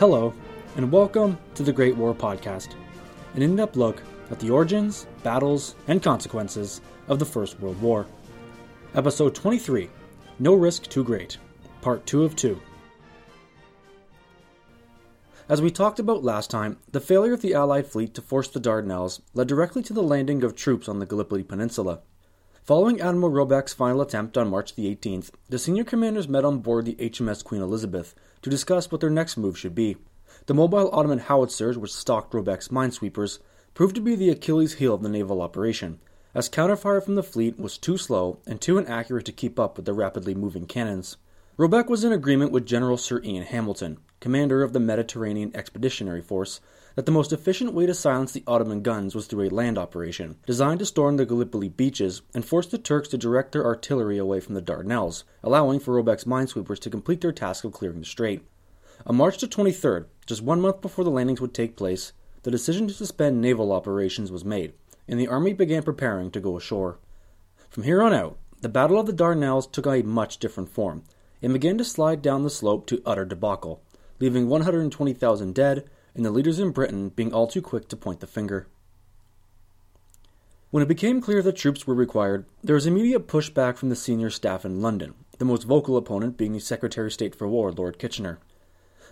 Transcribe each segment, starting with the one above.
Hello, and welcome to the Great War Podcast, an in depth look at the origins, battles, and consequences of the First World War. Episode 23 No Risk Too Great, Part 2 of 2. As we talked about last time, the failure of the Allied fleet to force the Dardanelles led directly to the landing of troops on the Gallipoli Peninsula. Following Admiral Robeck's final attempt on March the 18th, the senior commanders met on board the HMS Queen Elizabeth to discuss what their next move should be. The mobile Ottoman howitzers, which stalked Robeck's minesweepers, proved to be the Achilles heel of the naval operation, as counterfire from the fleet was too slow and too inaccurate to keep up with the rapidly moving cannons. Robeck was in agreement with General Sir Ian Hamilton, commander of the Mediterranean Expeditionary Force, that the most efficient way to silence the Ottoman guns was through a land operation, designed to storm the Gallipoli beaches and force the Turks to direct their artillery away from the Dardanelles, allowing for Robeck's minesweepers to complete their task of clearing the strait. On March the 23rd, just one month before the landings would take place, the decision to suspend naval operations was made, and the army began preparing to go ashore. From here on out, the Battle of the Dardanelles took on a much different form, and began to slide down the slope to utter debacle, leaving 120,000 dead and the leaders in Britain being all too quick to point the finger. When it became clear that troops were required, there was immediate pushback from the senior staff in London, the most vocal opponent being the Secretary of State for War, Lord Kitchener.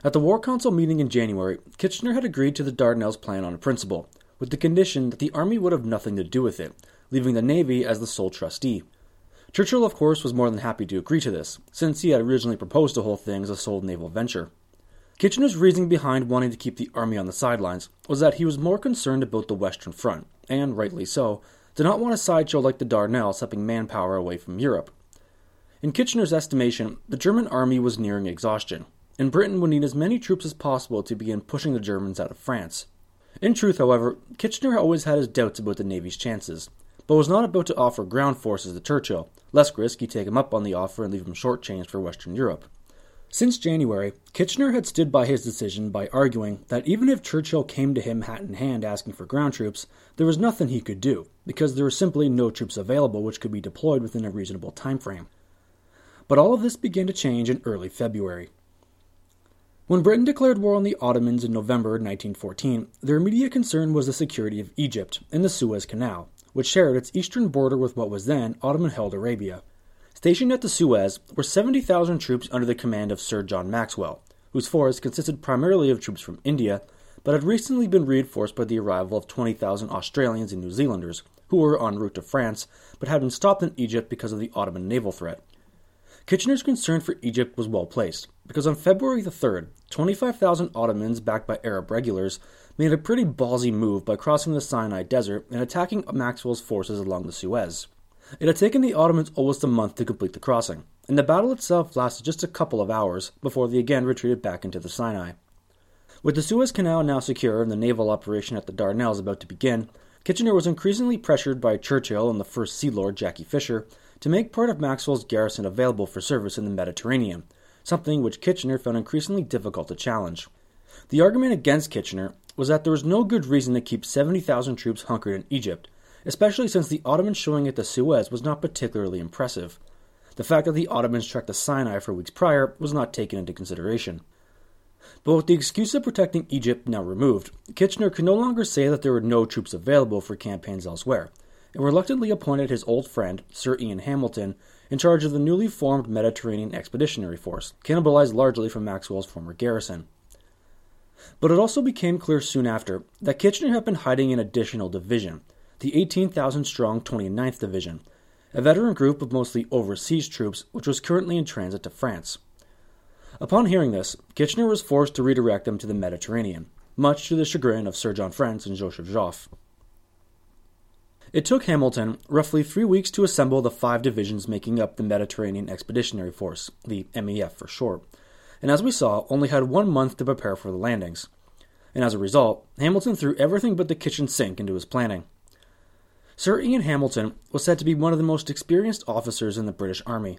At the War Council meeting in January, Kitchener had agreed to the Dardanelles plan on principle, with the condition that the Army would have nothing to do with it, leaving the Navy as the sole trustee. Churchill, of course, was more than happy to agree to this, since he had originally proposed the whole thing as a sole naval venture. Kitchener's reasoning behind wanting to keep the army on the sidelines was that he was more concerned about the Western Front, and rightly so, did not want a sideshow like the Dardanelles sucking manpower away from Europe. In Kitchener's estimation, the German army was nearing exhaustion, and Britain would need as many troops as possible to begin pushing the Germans out of France. In truth, however, Kitchener always had his doubts about the Navy's chances, but was not about to offer ground forces to Churchill, lest risk he take him up on the offer and leave him shortchanged for Western Europe. Since January, Kitchener had stood by his decision by arguing that even if Churchill came to him hat in hand asking for ground troops, there was nothing he could do, because there were simply no troops available which could be deployed within a reasonable time frame. But all of this began to change in early February. When Britain declared war on the Ottomans in November 1914, their immediate concern was the security of Egypt and the Suez Canal, which shared its eastern border with what was then Ottoman held Arabia. Stationed at the Suez were 70,000 troops under the command of Sir John Maxwell, whose force consisted primarily of troops from India, but had recently been reinforced by the arrival of 20,000 Australians and New Zealanders, who were en route to France, but had been stopped in Egypt because of the Ottoman naval threat. Kitchener's concern for Egypt was well placed, because on February the 3rd, 25,000 Ottomans backed by Arab regulars made a pretty ballsy move by crossing the Sinai Desert and attacking Maxwell's forces along the Suez. It had taken the Ottomans almost a month to complete the crossing, and the battle itself lasted just a couple of hours before they again retreated back into the Sinai. With the Suez Canal now secure and the naval operation at the Dardanelles about to begin, Kitchener was increasingly pressured by Churchill and the First Sea Lord Jackie Fisher to make part of Maxwell's garrison available for service in the Mediterranean, something which Kitchener found increasingly difficult to challenge. The argument against Kitchener was that there was no good reason to keep 70,000 troops hunkered in Egypt, especially since the Ottomans showing at the Suez was not particularly impressive. The fact that the Ottomans tracked the Sinai for weeks prior was not taken into consideration. But with the excuse of protecting Egypt now removed, Kitchener could no longer say that there were no troops available for campaigns elsewhere, and reluctantly appointed his old friend, Sir Ian Hamilton, in charge of the newly formed Mediterranean Expeditionary Force, cannibalized largely from Maxwell's former garrison. But it also became clear soon after that Kitchener had been hiding an additional division, the 18,000 strong 29th Division, a veteran group of mostly overseas troops which was currently in transit to France. Upon hearing this, Kitchener was forced to redirect them to the Mediterranean, much to the chagrin of Sir John French and Joseph Joffre. It took Hamilton roughly three weeks to assemble the five divisions making up the Mediterranean Expeditionary Force, the MEF for short, and as we saw, only had one month to prepare for the landings. And as a result, Hamilton threw everything but the kitchen sink into his planning. Sir Ian Hamilton was said to be one of the most experienced officers in the British Army.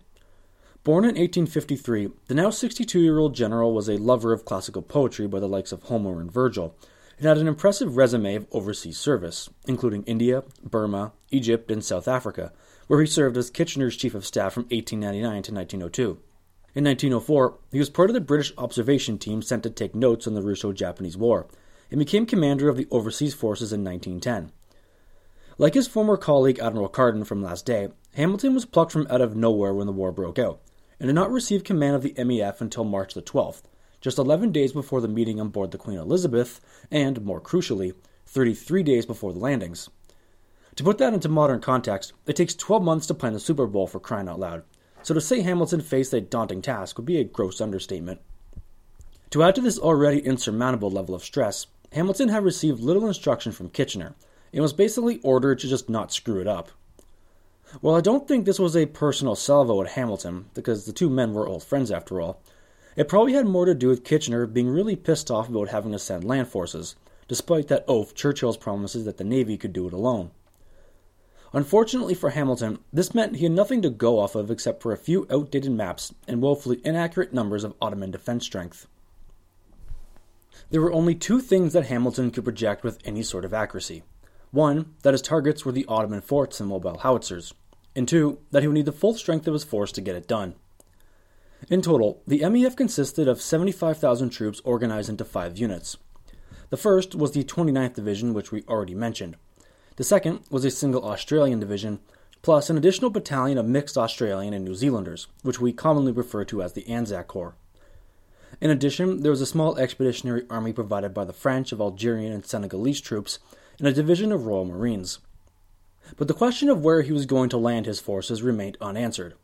Born in 1853, the now 62 year old general was a lover of classical poetry by the likes of Homer and Virgil, and had an impressive resume of overseas service, including India, Burma, Egypt, and South Africa, where he served as Kitchener's chief of staff from 1899 to 1902. In 1904, he was part of the British observation team sent to take notes on the Russo Japanese War and became commander of the overseas forces in 1910. Like his former colleague Admiral Carden from last day, Hamilton was plucked from out of nowhere when the war broke out, and did not receive command of the MEF until March the 12th, just 11 days before the meeting on board the Queen Elizabeth, and, more crucially, 33 days before the landings. To put that into modern context, it takes 12 months to plan the Super Bowl for crying out loud, so to say Hamilton faced a daunting task would be a gross understatement. To add to this already insurmountable level of stress, Hamilton had received little instruction from Kitchener and was basically ordered to just not screw it up. While I don't think this was a personal salvo at Hamilton, because the two men were old friends after all, it probably had more to do with Kitchener being really pissed off about having to send land forces, despite that oath Churchill's promises that the Navy could do it alone. Unfortunately for Hamilton, this meant he had nothing to go off of except for a few outdated maps and woefully inaccurate numbers of Ottoman defense strength. There were only two things that Hamilton could project with any sort of accuracy. One, that his targets were the Ottoman forts and mobile howitzers, and two, that he would need the full strength of his force to get it done. In total, the MEF consisted of 75,000 troops organized into five units. The first was the 29th Division, which we already mentioned. The second was a single Australian division, plus an additional battalion of mixed Australian and New Zealanders, which we commonly refer to as the Anzac Corps. In addition, there was a small expeditionary army provided by the French of Algerian and Senegalese troops and a division of Royal Marines. But the question of where he was going to land his forces remained unanswered.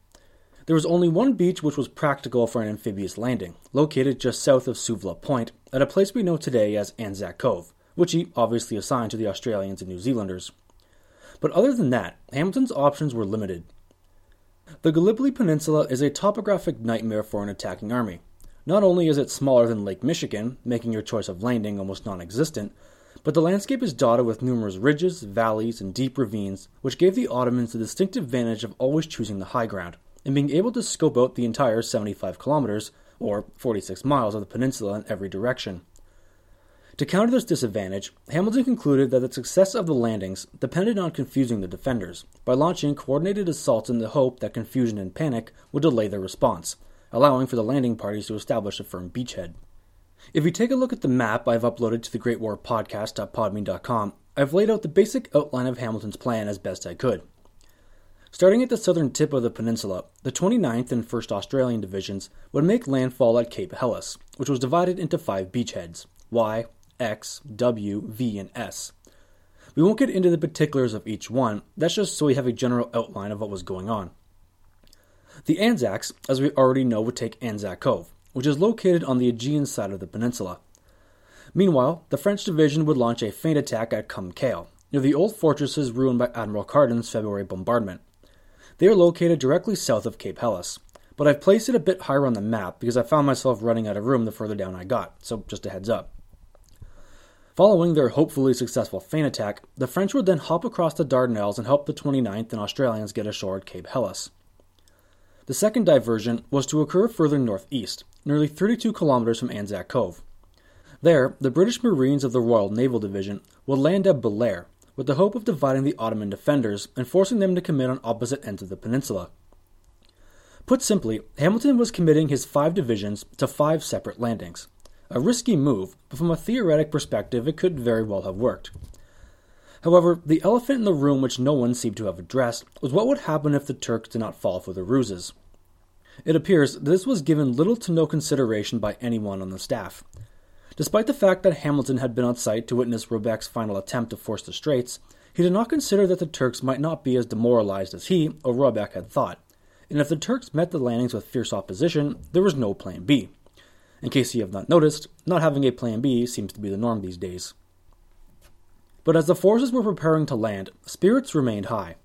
There was only one beach which was practical for an amphibious landing, located just south of Suvla Point, at a place we know today as Anzac Cove, which he obviously assigned to the Australians and New Zealanders. But other than that, Hamilton's options were limited. The Gallipoli Peninsula is a topographic nightmare for an attacking army. Not only is it smaller than Lake Michigan, making your choice of landing almost non existent, but the landscape is dotted with numerous ridges, valleys, and deep ravines, which gave the Ottomans the distinctive advantage of always choosing the high ground and being able to scope out the entire 75 kilometers, or 46 miles, of the peninsula in every direction. To counter this disadvantage, Hamilton concluded that the success of the landings depended on confusing the defenders by launching coordinated assaults in the hope that confusion and panic would delay their response, allowing for the landing parties to establish a firm beachhead. If you take a look at the map I've uploaded to the Great War Podcast.podbean.com, I've laid out the basic outline of Hamilton's plan as best I could. Starting at the southern tip of the peninsula, the 29th and 1st Australian Divisions would make landfall at Cape Helles, which was divided into five beachheads Y, X, W, V, and S. We won't get into the particulars of each one, that's just so we have a general outline of what was going on. The Anzacs, as we already know, would take Anzac Cove, which is located on the Aegean side of the peninsula. Meanwhile, the French division would launch a feint attack at Ceil, near the old fortresses ruined by Admiral Carden's February bombardment. They are located directly south of Cape Helles, but I've placed it a bit higher on the map because I found myself running out of room the further down I got, so just a heads up. Following their hopefully successful feint attack, the French would then hop across the Dardanelles and help the 29th and Australians get ashore at Cape Helles. The second diversion was to occur further northeast, nearly 32 kilometers from Anzac Cove. There, the British Marines of the Royal Naval Division would land at Bulair, with the hope of dividing the Ottoman defenders and forcing them to commit on opposite ends of the peninsula. Put simply, Hamilton was committing his five divisions to five separate landings. A risky move, but from a theoretic perspective, it could very well have worked. However, the elephant in the room which no one seemed to have addressed was what would happen if the Turks did not fall for the ruses. It appears this was given little to no consideration by anyone on the staff. Despite the fact that Hamilton had been on site to witness Robeck's final attempt to force the straits, he did not consider that the Turks might not be as demoralized as he or Robeck had thought, and if the Turks met the landings with fierce opposition, there was no plan B. In case you have not noticed, not having a plan B seems to be the norm these days. But as the forces were preparing to land, spirits remained high.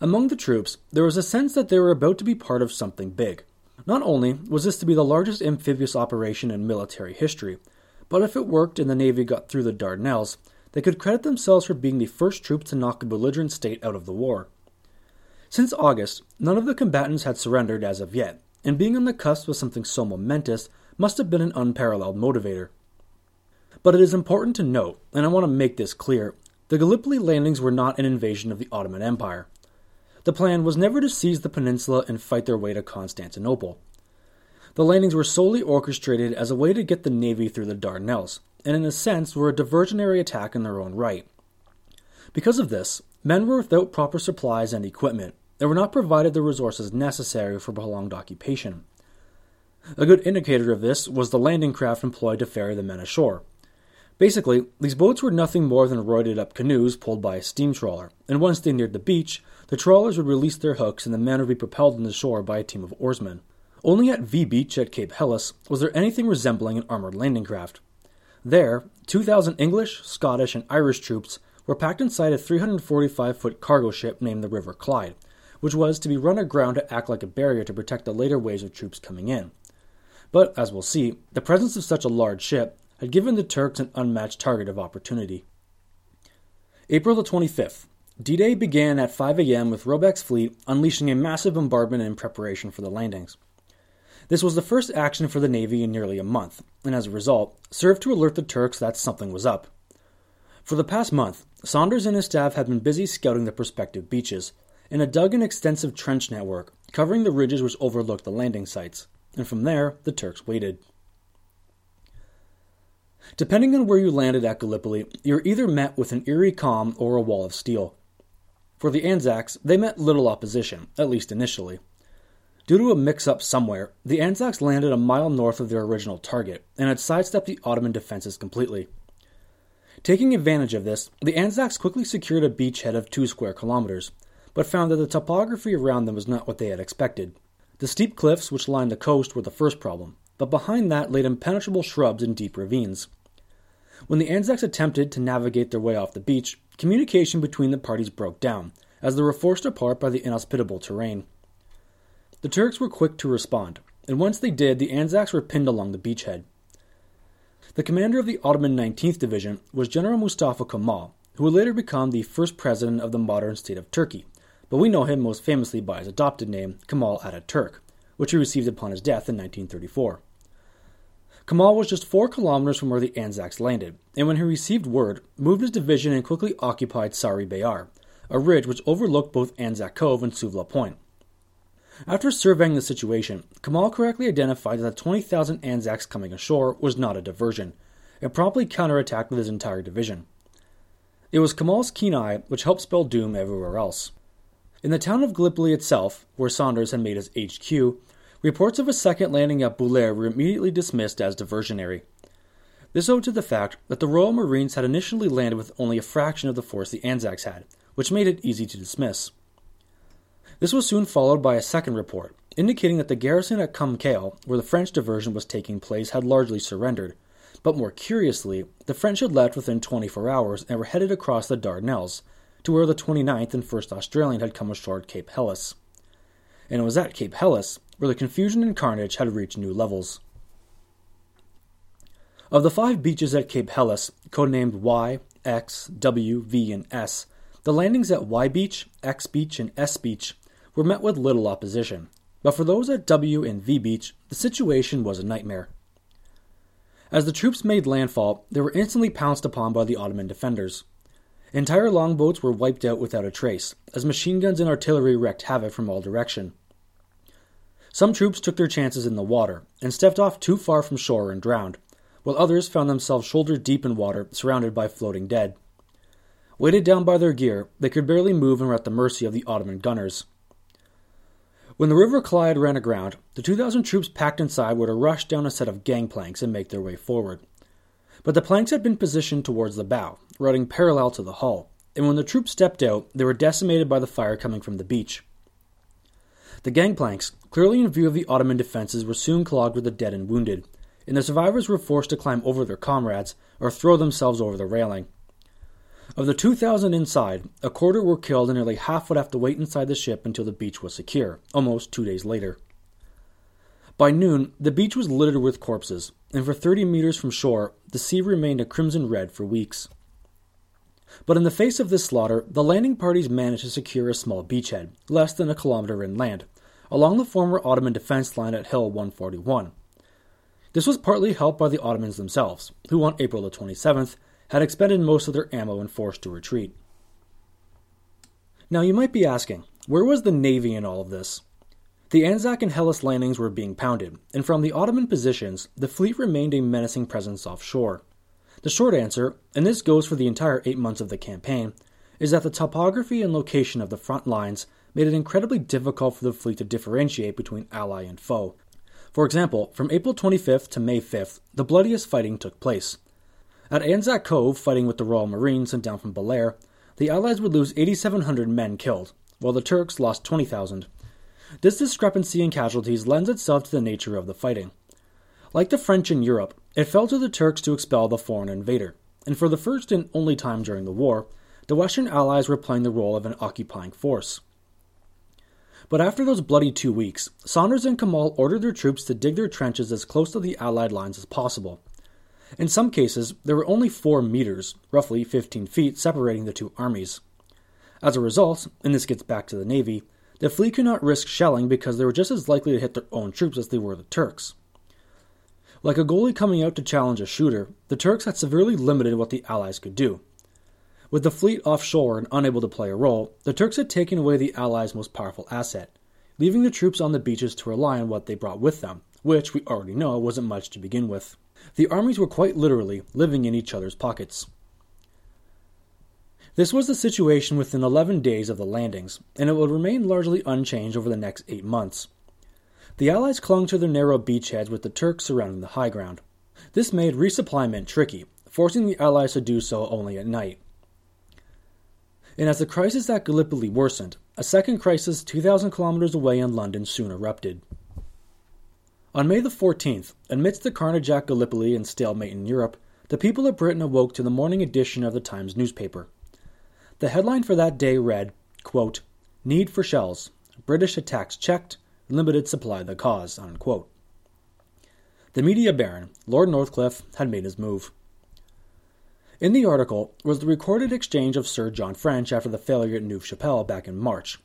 Among the troops, there was a sense that they were about to be part of something big. Not only was this to be the largest amphibious operation in military history, but if it worked and the Navy got through the Dardanelles, they could credit themselves for being the first troops to knock a belligerent state out of the war. Since August, none of the combatants had surrendered as of yet, and being on the cusp of something so momentous must have been an unparalleled motivator. But it is important to note, and I want to make this clear, the Gallipoli landings were not an invasion of the Ottoman Empire. The plan was never to seize the peninsula and fight their way to Constantinople. The landings were solely orchestrated as a way to get the Navy through the Dardanelles, and in a sense were a diversionary attack in their own right. Because of this, men were without proper supplies and equipment, and were not provided the resources necessary for prolonged occupation. A good indicator of this was the landing craft employed to ferry the men ashore. Basically, these boats were nothing more than roided up canoes pulled by a steam trawler, and once they neared the beach, the trawlers would release their hooks and the men would be propelled in the shore by a team of oarsmen. Only at V Beach at Cape Helles was there anything resembling an armored landing craft. There, 2,000 English, Scottish, and Irish troops were packed inside a 345 foot cargo ship named the River Clyde, which was to be run aground to act like a barrier to protect the later waves of troops coming in. But, as we'll see, the presence of such a large ship had given the Turks an unmatched target of opportunity. April the 25th. D Day began at 5 a.m. with Robeck's fleet unleashing a massive bombardment in preparation for the landings. This was the first action for the Navy in nearly a month, and as a result, served to alert the Turks that something was up. For the past month, Sanders and his staff had been busy scouting the prospective beaches, and had dug an extensive trench network covering the ridges which overlooked the landing sites, and from there the Turks waited. Depending on where you landed at Gallipoli, you were either met with an eerie calm or a wall of steel. For the Anzacs, they met little opposition, at least initially. Due to a mix up somewhere, the Anzacs landed a mile north of their original target and had sidestepped the Ottoman defenses completely. Taking advantage of this, the Anzacs quickly secured a beachhead of two square kilometers, but found that the topography around them was not what they had expected. The steep cliffs which lined the coast were the first problem, but behind that laid impenetrable shrubs and deep ravines. When the Anzacs attempted to navigate their way off the beach, communication between the parties broke down, as they were forced apart by the inhospitable terrain. The Turks were quick to respond, and once they did, the Anzacs were pinned along the beachhead. The commander of the Ottoman 19th Division was General Mustafa Kemal, who would later become the first president of the modern state of Turkey, but we know him most famously by his adopted name, Kemal Ataturk, which he received upon his death in 1934. Kemal was just four kilometers from where the Anzacs landed, and when he received word, moved his division and quickly occupied Sari Bair, a ridge which overlooked both Anzac Cove and Suvla Point. After surveying the situation, Kemal correctly identified that the 20,000 Anzacs coming ashore was not a diversion, and promptly counterattacked with his entire division. It was Kemal's keen eye which helped spell doom everywhere else. In the town of Gallipoli itself, where Sanders had made his HQ, reports of a second landing at Bulair were immediately dismissed as diversionary. This owed to the fact that the Royal Marines had initially landed with only a fraction of the force the Anzacs had, which made it easy to dismiss. This was soon followed by a second report, indicating that the garrison at Kum Kale, where the French diversion was taking place, had largely surrendered. But more curiously, the French had left within 24 hours and were headed across the Dardanelles, to where the 29th and 1st Australian had come ashore at Cape Helles. And it was at Cape Helles where the confusion and carnage had reached new levels. Of the five beaches at Cape Helles, codenamed Y, X, W, V, and S, the landings at Y Beach, X Beach, and S Beach were met with little opposition, but for those at W and V Beach, the situation was a nightmare. As the troops made landfall, they were instantly pounced upon by the Ottoman defenders. Entire longboats were wiped out without a trace, as machine guns and artillery wreaked havoc from all direction. Some troops took their chances in the water and stepped off too far from shore and drowned, while others found themselves shoulder deep in water, surrounded by floating dead. Weighted down by their gear, they could barely move and were at the mercy of the Ottoman gunners. When the River Clyde ran aground, the 2,000 troops packed inside were to rush down a set of gangplanks and make their way forward. But the planks had been positioned towards the bow, running parallel to the hull, and when the troops stepped out, they were decimated by the fire coming from the beach. The gangplanks, clearly in view of the Ottoman defenses, were soon clogged with the dead and wounded, and the survivors were forced to climb over their comrades or throw themselves over the railing. Of the 2,000 inside, a quarter were killed and nearly half would have to wait inside the ship until the beach was secure, almost two days later. By noon, the beach was littered with corpses, and for 30 meters from shore, the sea remained a crimson red for weeks. But in the face of this slaughter, the landing parties managed to secure a small beachhead, less than a kilometer inland, along the former Ottoman defense line at Hill 141. This was partly helped by the Ottomans themselves, who on April the 27th had expended most of their ammo and forced to retreat. Now, you might be asking, where was the Navy in all of this? The Anzac and Helles landings were being pounded, and from the Ottoman positions, the fleet remained a menacing presence offshore. The short answer, and this goes for the entire eight months of the campaign, is that the topography and location of the front lines made it incredibly difficult for the fleet to differentiate between ally and foe. For example, from April 25th to May 5th, the bloodiest fighting took place. At Anzac Cove, fighting with the Royal Marines sent down from Bulair, the Allies would lose 8,700 men killed, while the Turks lost 20,000. This discrepancy in casualties lends itself to the nature of the fighting. Like the French in Europe, it fell to the Turks to expel the foreign invader, and for the first and only time during the war, the Western Allies were playing the role of an occupying force. But after those bloody two weeks, Sanders and Kemal ordered their troops to dig their trenches as close to the Allied lines as possible. In some cases, there were only four meters, roughly 15 feet, separating the two armies. As a result, and this gets back to the Navy, the fleet could not risk shelling because they were just as likely to hit their own troops as they were the Turks. Like a goalie coming out to challenge a shooter, the Turks had severely limited what the Allies could do. With the fleet offshore and unable to play a role, the Turks had taken away the Allies' most powerful asset, leaving the troops on the beaches to rely on what they brought with them, which we already know wasn't much to begin with. The armies were quite literally living in each other's pockets. This was the situation within 11 days of the landings, and it would remain largely unchanged over the next eight months. The Allies clung to their narrow beachheads with the Turks surrounding the high ground. This made resupplyment tricky, forcing the Allies to do so only at night. And as the crisis at Gallipoli worsened, a second crisis 2,000 kilometers away in London soon erupted. On May the 14th, amidst the carnage at Gallipoli and stalemate in Europe, the people of Britain awoke to the morning edition of the Times newspaper. The headline for that day read, quote, Need for shells. British attacks checked. Limited supply the cause. Unquote. The media baron, Lord Northcliffe, had made his move. In the article was the recorded exchange of Sir John French after the failure at Neuve Chapelle back in March.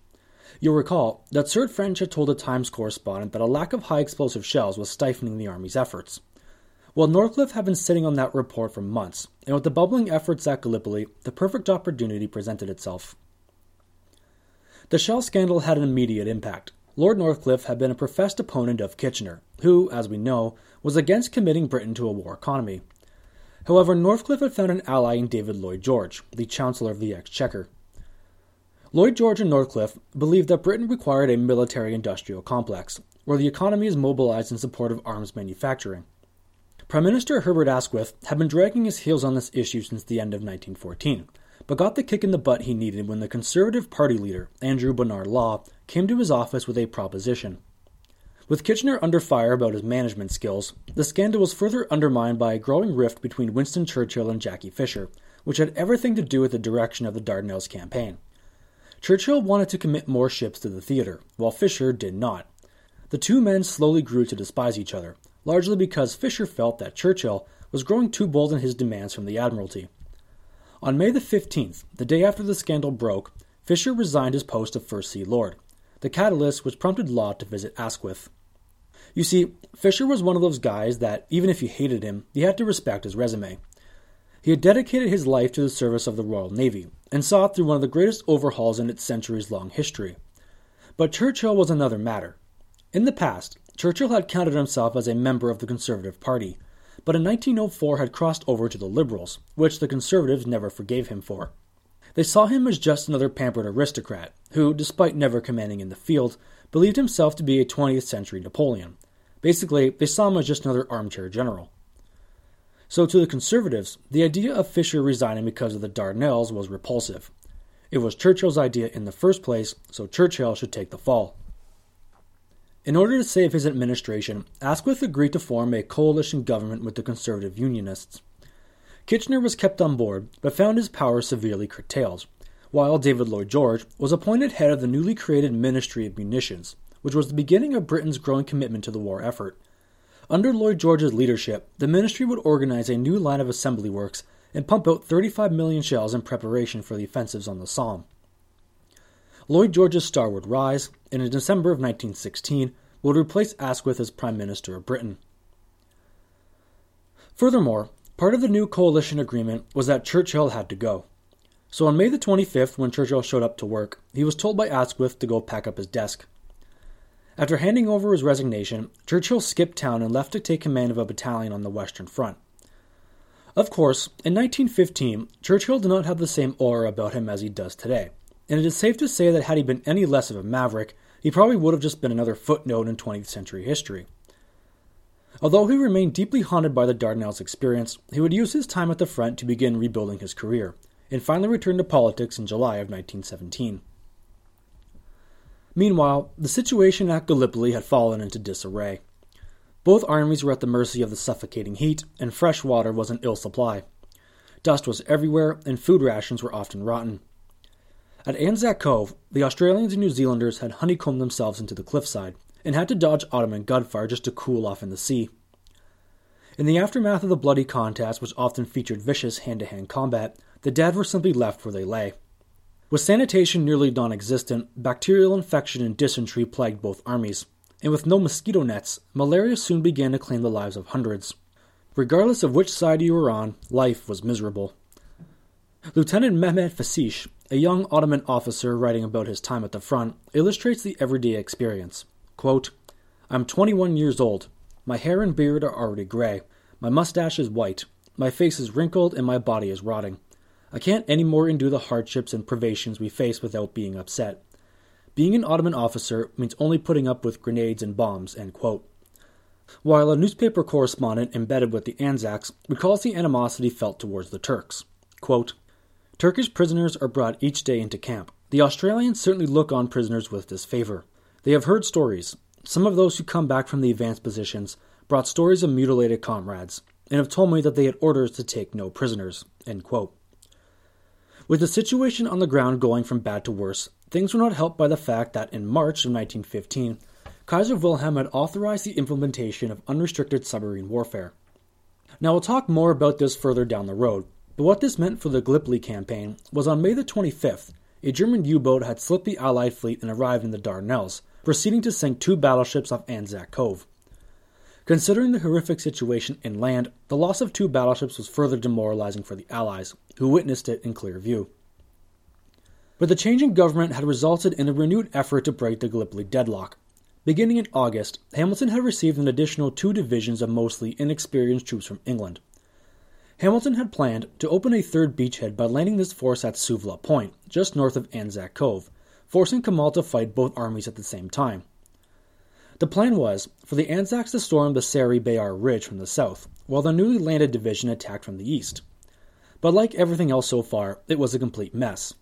You'll recall that Sir French had told a Times correspondent that a lack of high explosive shells was stifling the Army's efforts. Well, Northcliffe had been sitting on that report for months, and with the bubbling efforts at Gallipoli, the perfect opportunity presented itself. The shell scandal had an immediate impact. Lord Northcliffe had been a professed opponent of Kitchener, who, as we know, was against committing Britain to a war economy. However, Northcliffe had found an ally in David Lloyd George, the Chancellor of the Exchequer. Lloyd George and Northcliffe believed that Britain required a military industrial complex, where the economy is mobilized in support of arms manufacturing. Prime Minister Herbert Asquith had been dragging his heels on this issue since the end of 1914, but got the kick in the butt he needed when the Conservative Party leader, Andrew Bonar Law, came to his office with a proposition. With Kitchener under fire about his management skills, the scandal was further undermined by a growing rift between Winston Churchill and Jackie Fisher, which had everything to do with the direction of the Dardanelles campaign. Churchill wanted to commit more ships to the theater, while Fisher did not. The two men slowly grew to despise each other, largely because Fisher felt that Churchill was growing too bold in his demands from the Admiralty. On May the 15th, the day after the scandal broke, Fisher resigned his post of First Sea Lord, the catalyst which prompted Law to visit Asquith. You see, Fisher was one of those guys that, even if you hated him, you had to respect his resume. He had dedicated his life to the service of the Royal Navy, and saw through one of the greatest overhauls in its centuries long history. But Churchill was another matter. In the past, Churchill had counted himself as a member of the Conservative Party, but in 1904 had crossed over to the Liberals, which the Conservatives never forgave him for. They saw him as just another pampered aristocrat, who, despite never commanding in the field, believed himself to be a 20th century Napoleon. Basically, they saw him as just another armchair general. So, to the Conservatives, the idea of Fisher resigning because of the Dardanelles was repulsive. It was Churchill's idea in the first place, so Churchill should take the fall. In order to save his administration, Asquith agreed to form a coalition government with the Conservative Unionists. Kitchener was kept on board, but found his power severely curtailed, while David Lloyd George was appointed head of the newly created Ministry of Munitions, which was the beginning of Britain's growing commitment to the war effort. Under Lloyd George's leadership, the ministry would organize a new line of assembly works and pump out 35 million shells in preparation for the offensives on the Somme. Lloyd George's star would rise, and in December of 1916 would replace Asquith as Prime Minister of Britain. Furthermore, part of the new coalition agreement was that Churchill had to go. So on May the 25th, when Churchill showed up to work, he was told by Asquith to go pack up his desk. After handing over his resignation, Churchill skipped town and left to take command of a battalion on the Western Front. Of course, in 1915, Churchill did not have the same aura about him as he does today, and it is safe to say that had he been any less of a maverick, he probably would have just been another footnote in 20th century history. Although he remained deeply haunted by the Dardanelles experience, he would use his time at the front to begin rebuilding his career, and finally returned to politics in July of 1917. Meanwhile, the situation at Gallipoli had fallen into disarray. Both armies were at the mercy of the suffocating heat, and fresh water was in ill supply. Dust was everywhere, and food rations were often rotten. At Anzac Cove, the Australians and New Zealanders had honeycombed themselves into the cliffside and had to dodge Ottoman gunfire just to cool off in the sea. In the aftermath of the bloody contest, which often featured vicious hand to hand combat, the dead were simply left where they lay. With sanitation nearly non existent, bacterial infection and dysentery plagued both armies and with no mosquito nets, malaria soon began to claim the lives of hundreds. Regardless of which side you were on, life was miserable. Lieutenant Mehmet Fasih, a young Ottoman officer writing about his time at the front, illustrates the everyday experience. Quote, I'm 21 years old. My hair and beard are already gray. My mustache is white. My face is wrinkled and my body is rotting. I can't any more endure the hardships and privations we face without being upset. Being an Ottoman officer means only putting up with grenades and bombs. While a newspaper correspondent embedded with the Anzacs recalls the animosity felt towards the Turks. Quote, Turkish prisoners are brought each day into camp. The Australians certainly look on prisoners with disfavor. They have heard stories. Some of those who come back from the advanced positions brought stories of mutilated comrades, and have told me that they had orders to take no prisoners. With the situation on the ground going from bad to worse, things were not helped by the fact that in March of 1915, Kaiser Wilhelm had authorized the implementation of unrestricted submarine warfare. Now, we'll talk more about this further down the road, but what this meant for the Gallipoli campaign was on May the 25th, a German U boat had slipped the Allied fleet and arrived in the Dardanelles, proceeding to sink two battleships off Anzac Cove. Considering the horrific situation inland, the loss of two battleships was further demoralizing for the Allies, who witnessed it in clear view. But the change in government had resulted in a renewed effort to break the Gallipoli deadlock. Beginning in August, Hamilton had received an additional two divisions of mostly inexperienced troops from England. Hamilton had planned to open a third beachhead by landing this force at Suvla Point, just north of Anzac Cove, forcing Kemal to fight both armies at the same time. The plan was for the Anzacs to storm the Sari Bair Ridge from the south, while the newly landed division attacked from the east. But like everything else so far, it was a complete mess.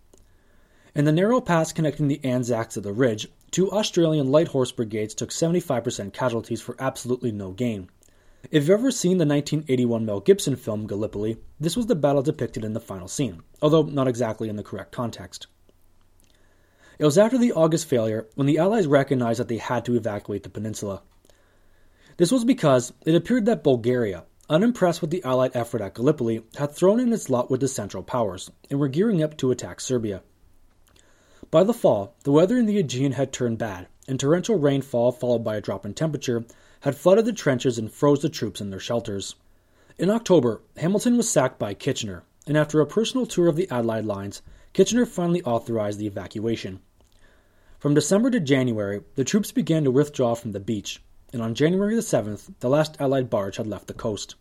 In the narrow pass connecting the Anzacs to the ridge, two Australian light horse brigades took 75% casualties for absolutely no gain. If you've ever seen the 1981 Mel Gibson film Gallipoli, this was the battle depicted in the final scene, although not exactly in the correct context. It was after the August failure when the Allies recognized that they had to evacuate the peninsula. This was because it appeared that Bulgaria, unimpressed with the Allied effort at Gallipoli, had thrown in its lot with the Central Powers and were gearing up to attack Serbia. By the fall, the weather in the Aegean had turned bad, and torrential rainfall, followed by a drop in temperature, had flooded the trenches and froze the troops in their shelters. In October, Hamilton was sacked by Kitchener, and after a personal tour of the Allied lines, Kitchener finally authorized the evacuation. From December to January, the troops began to withdraw from the beach, and on January the 7th, the last Allied barge had left the coast.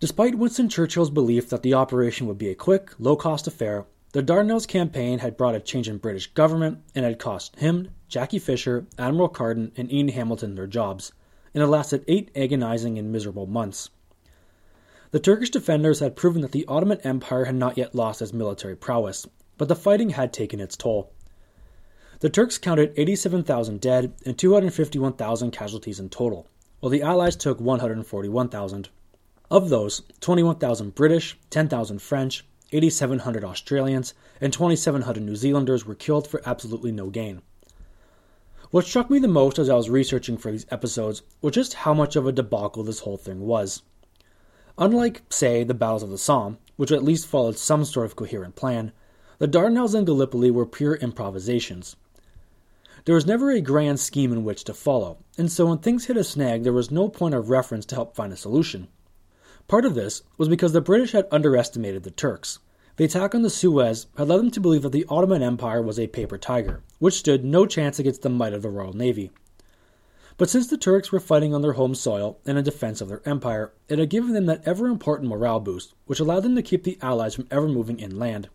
Despite Winston Churchill's belief that the operation would be a quick, low cost affair, the Dardanelles campaign had brought a change in British government and had cost him, Jackie Fisher, Admiral Carden, and Ian Hamilton their jobs, and it lasted eight agonizing and miserable months. The Turkish defenders had proven that the Ottoman Empire had not yet lost its military prowess, but the fighting had taken its toll. The Turks counted 87,000 dead and 251,000 casualties in total, while the Allies took 141,000. Of those, 21,000 British, 10,000 French, 8,700 Australians, and 2,700 New Zealanders were killed for absolutely no gain. What struck me the most as I was researching for these episodes was just how much of a debacle this whole thing was. Unlike, say, the battles of the Somme, which at least followed some sort of coherent plan, the Dardanelles and Gallipoli were pure improvisations. There was never a grand scheme in which to follow, and so when things hit a snag, there was no point of reference to help find a solution. Part of this was because the British had underestimated the Turks. The attack on the Suez had led them to believe that the Ottoman Empire was a paper tiger, which stood no chance against the might of the Royal Navy. But since the Turks were fighting on their home soil and in defense of their empire, it had given them that ever important morale boost, which allowed them to keep the Allies from ever moving inland.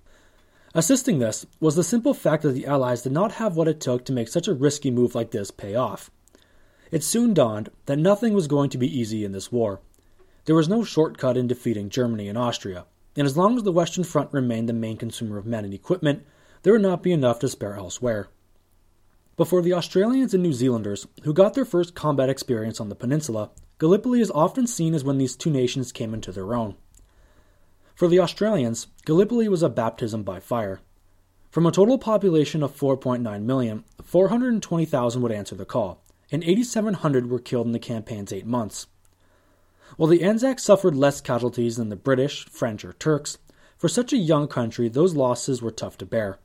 Assisting this was the simple fact that the Allies did not have what it took to make such a risky move like this pay off. It soon dawned that nothing was going to be easy in this war. There was no shortcut in defeating Germany and Austria, and as long as the Western Front remained the main consumer of men and equipment, there would not be enough to spare elsewhere. But for the Australians and New Zealanders, who got their first combat experience on the peninsula, Gallipoli is often seen as when these two nations came into their own. For the Australians, Gallipoli was a baptism by fire. From a total population of 4.9 million, 420,000 would answer the call, and 8,700 were killed in the campaign's eight months. While the Anzacs suffered less casualties than the British, French, or Turks, for such a young country those losses were tough to bear.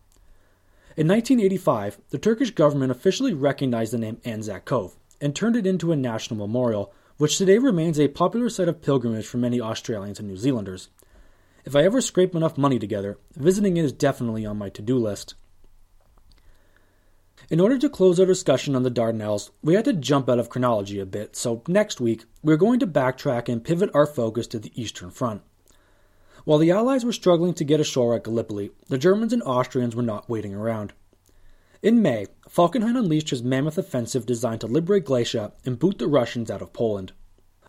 In 1985, the Turkish government officially recognized the name Anzac Cove and turned it into a national memorial, which today remains a popular site of pilgrimage for many Australians and New Zealanders. If I ever scrape enough money together, visiting it is definitely on my to do list. In order to close our discussion on the Dardanelles, we had to jump out of chronology a bit, so next week we're going to backtrack and pivot our focus to the Eastern Front. While the Allies were struggling to get ashore at Gallipoli, the Germans and Austrians were not waiting around. In May, Falkenhayn unleashed his mammoth offensive designed to liberate Galicia and boot the Russians out of Poland.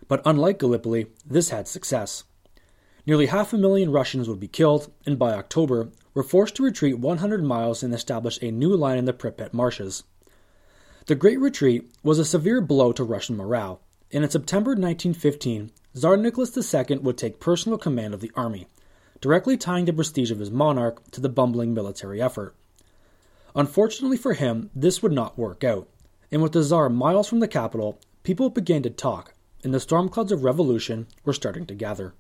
But unlike Gallipoli, this had success. Nearly half a million Russians would be killed, and by October, were forced to retreat 100 miles and establish a new line in the Pripyat marshes. The Great Retreat was a severe blow to Russian morale, and in September 1915, Tsar Nicholas II would take personal command of the army, directly tying the prestige of his monarch to the bumbling military effort. Unfortunately for him, this would not work out, and with the Tsar miles from the capital, people began to talk, and the storm clouds of revolution were starting to gather.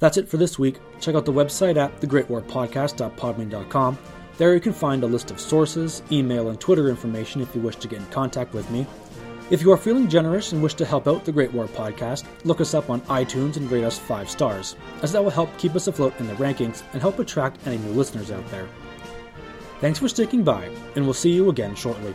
That's it for this week. Check out the website at thegreatwarpodcast.podbean.com. There you can find a list of sources, email, and Twitter information if you wish to get in contact with me. If you are feeling generous and wish to help out the Great War Podcast, look us up on iTunes and rate us 5 stars, as that will help keep us afloat in the rankings and help attract any new listeners out there. Thanks for sticking by, and we'll see you again shortly.